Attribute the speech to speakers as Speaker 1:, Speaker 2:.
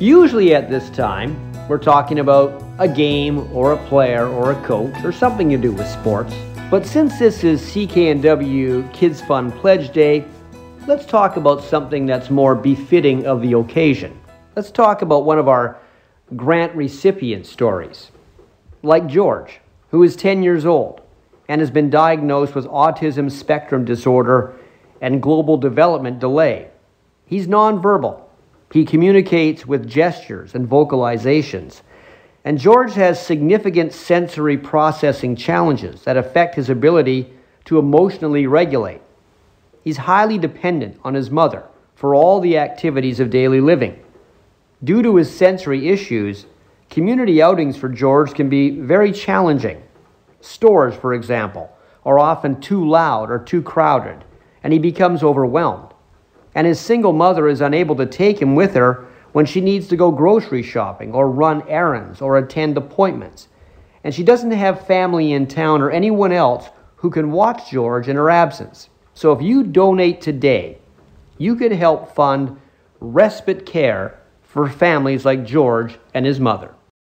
Speaker 1: Usually at this time, we're talking about a game or a player or a coach or something to do with sports. But since this is CKNW Kids' Fund Pledge Day, let's talk about something that's more befitting of the occasion. Let's talk about one of our grant recipient stories. Like George, who is 10 years old and has been diagnosed with autism spectrum disorder and global development delay. He's nonverbal. He communicates with gestures and vocalizations. And George has significant sensory processing challenges that affect his ability to emotionally regulate. He's highly dependent on his mother for all the activities of daily living. Due to his sensory issues, community outings for George can be very challenging. Stores, for example, are often too loud or too crowded, and he becomes overwhelmed. And his single mother is unable to take him with her when she needs to go grocery shopping or run errands or attend appointments. And she doesn't have family in town or anyone else who can watch George in her absence. So if you donate today, you could help fund respite care for families like George and his mother.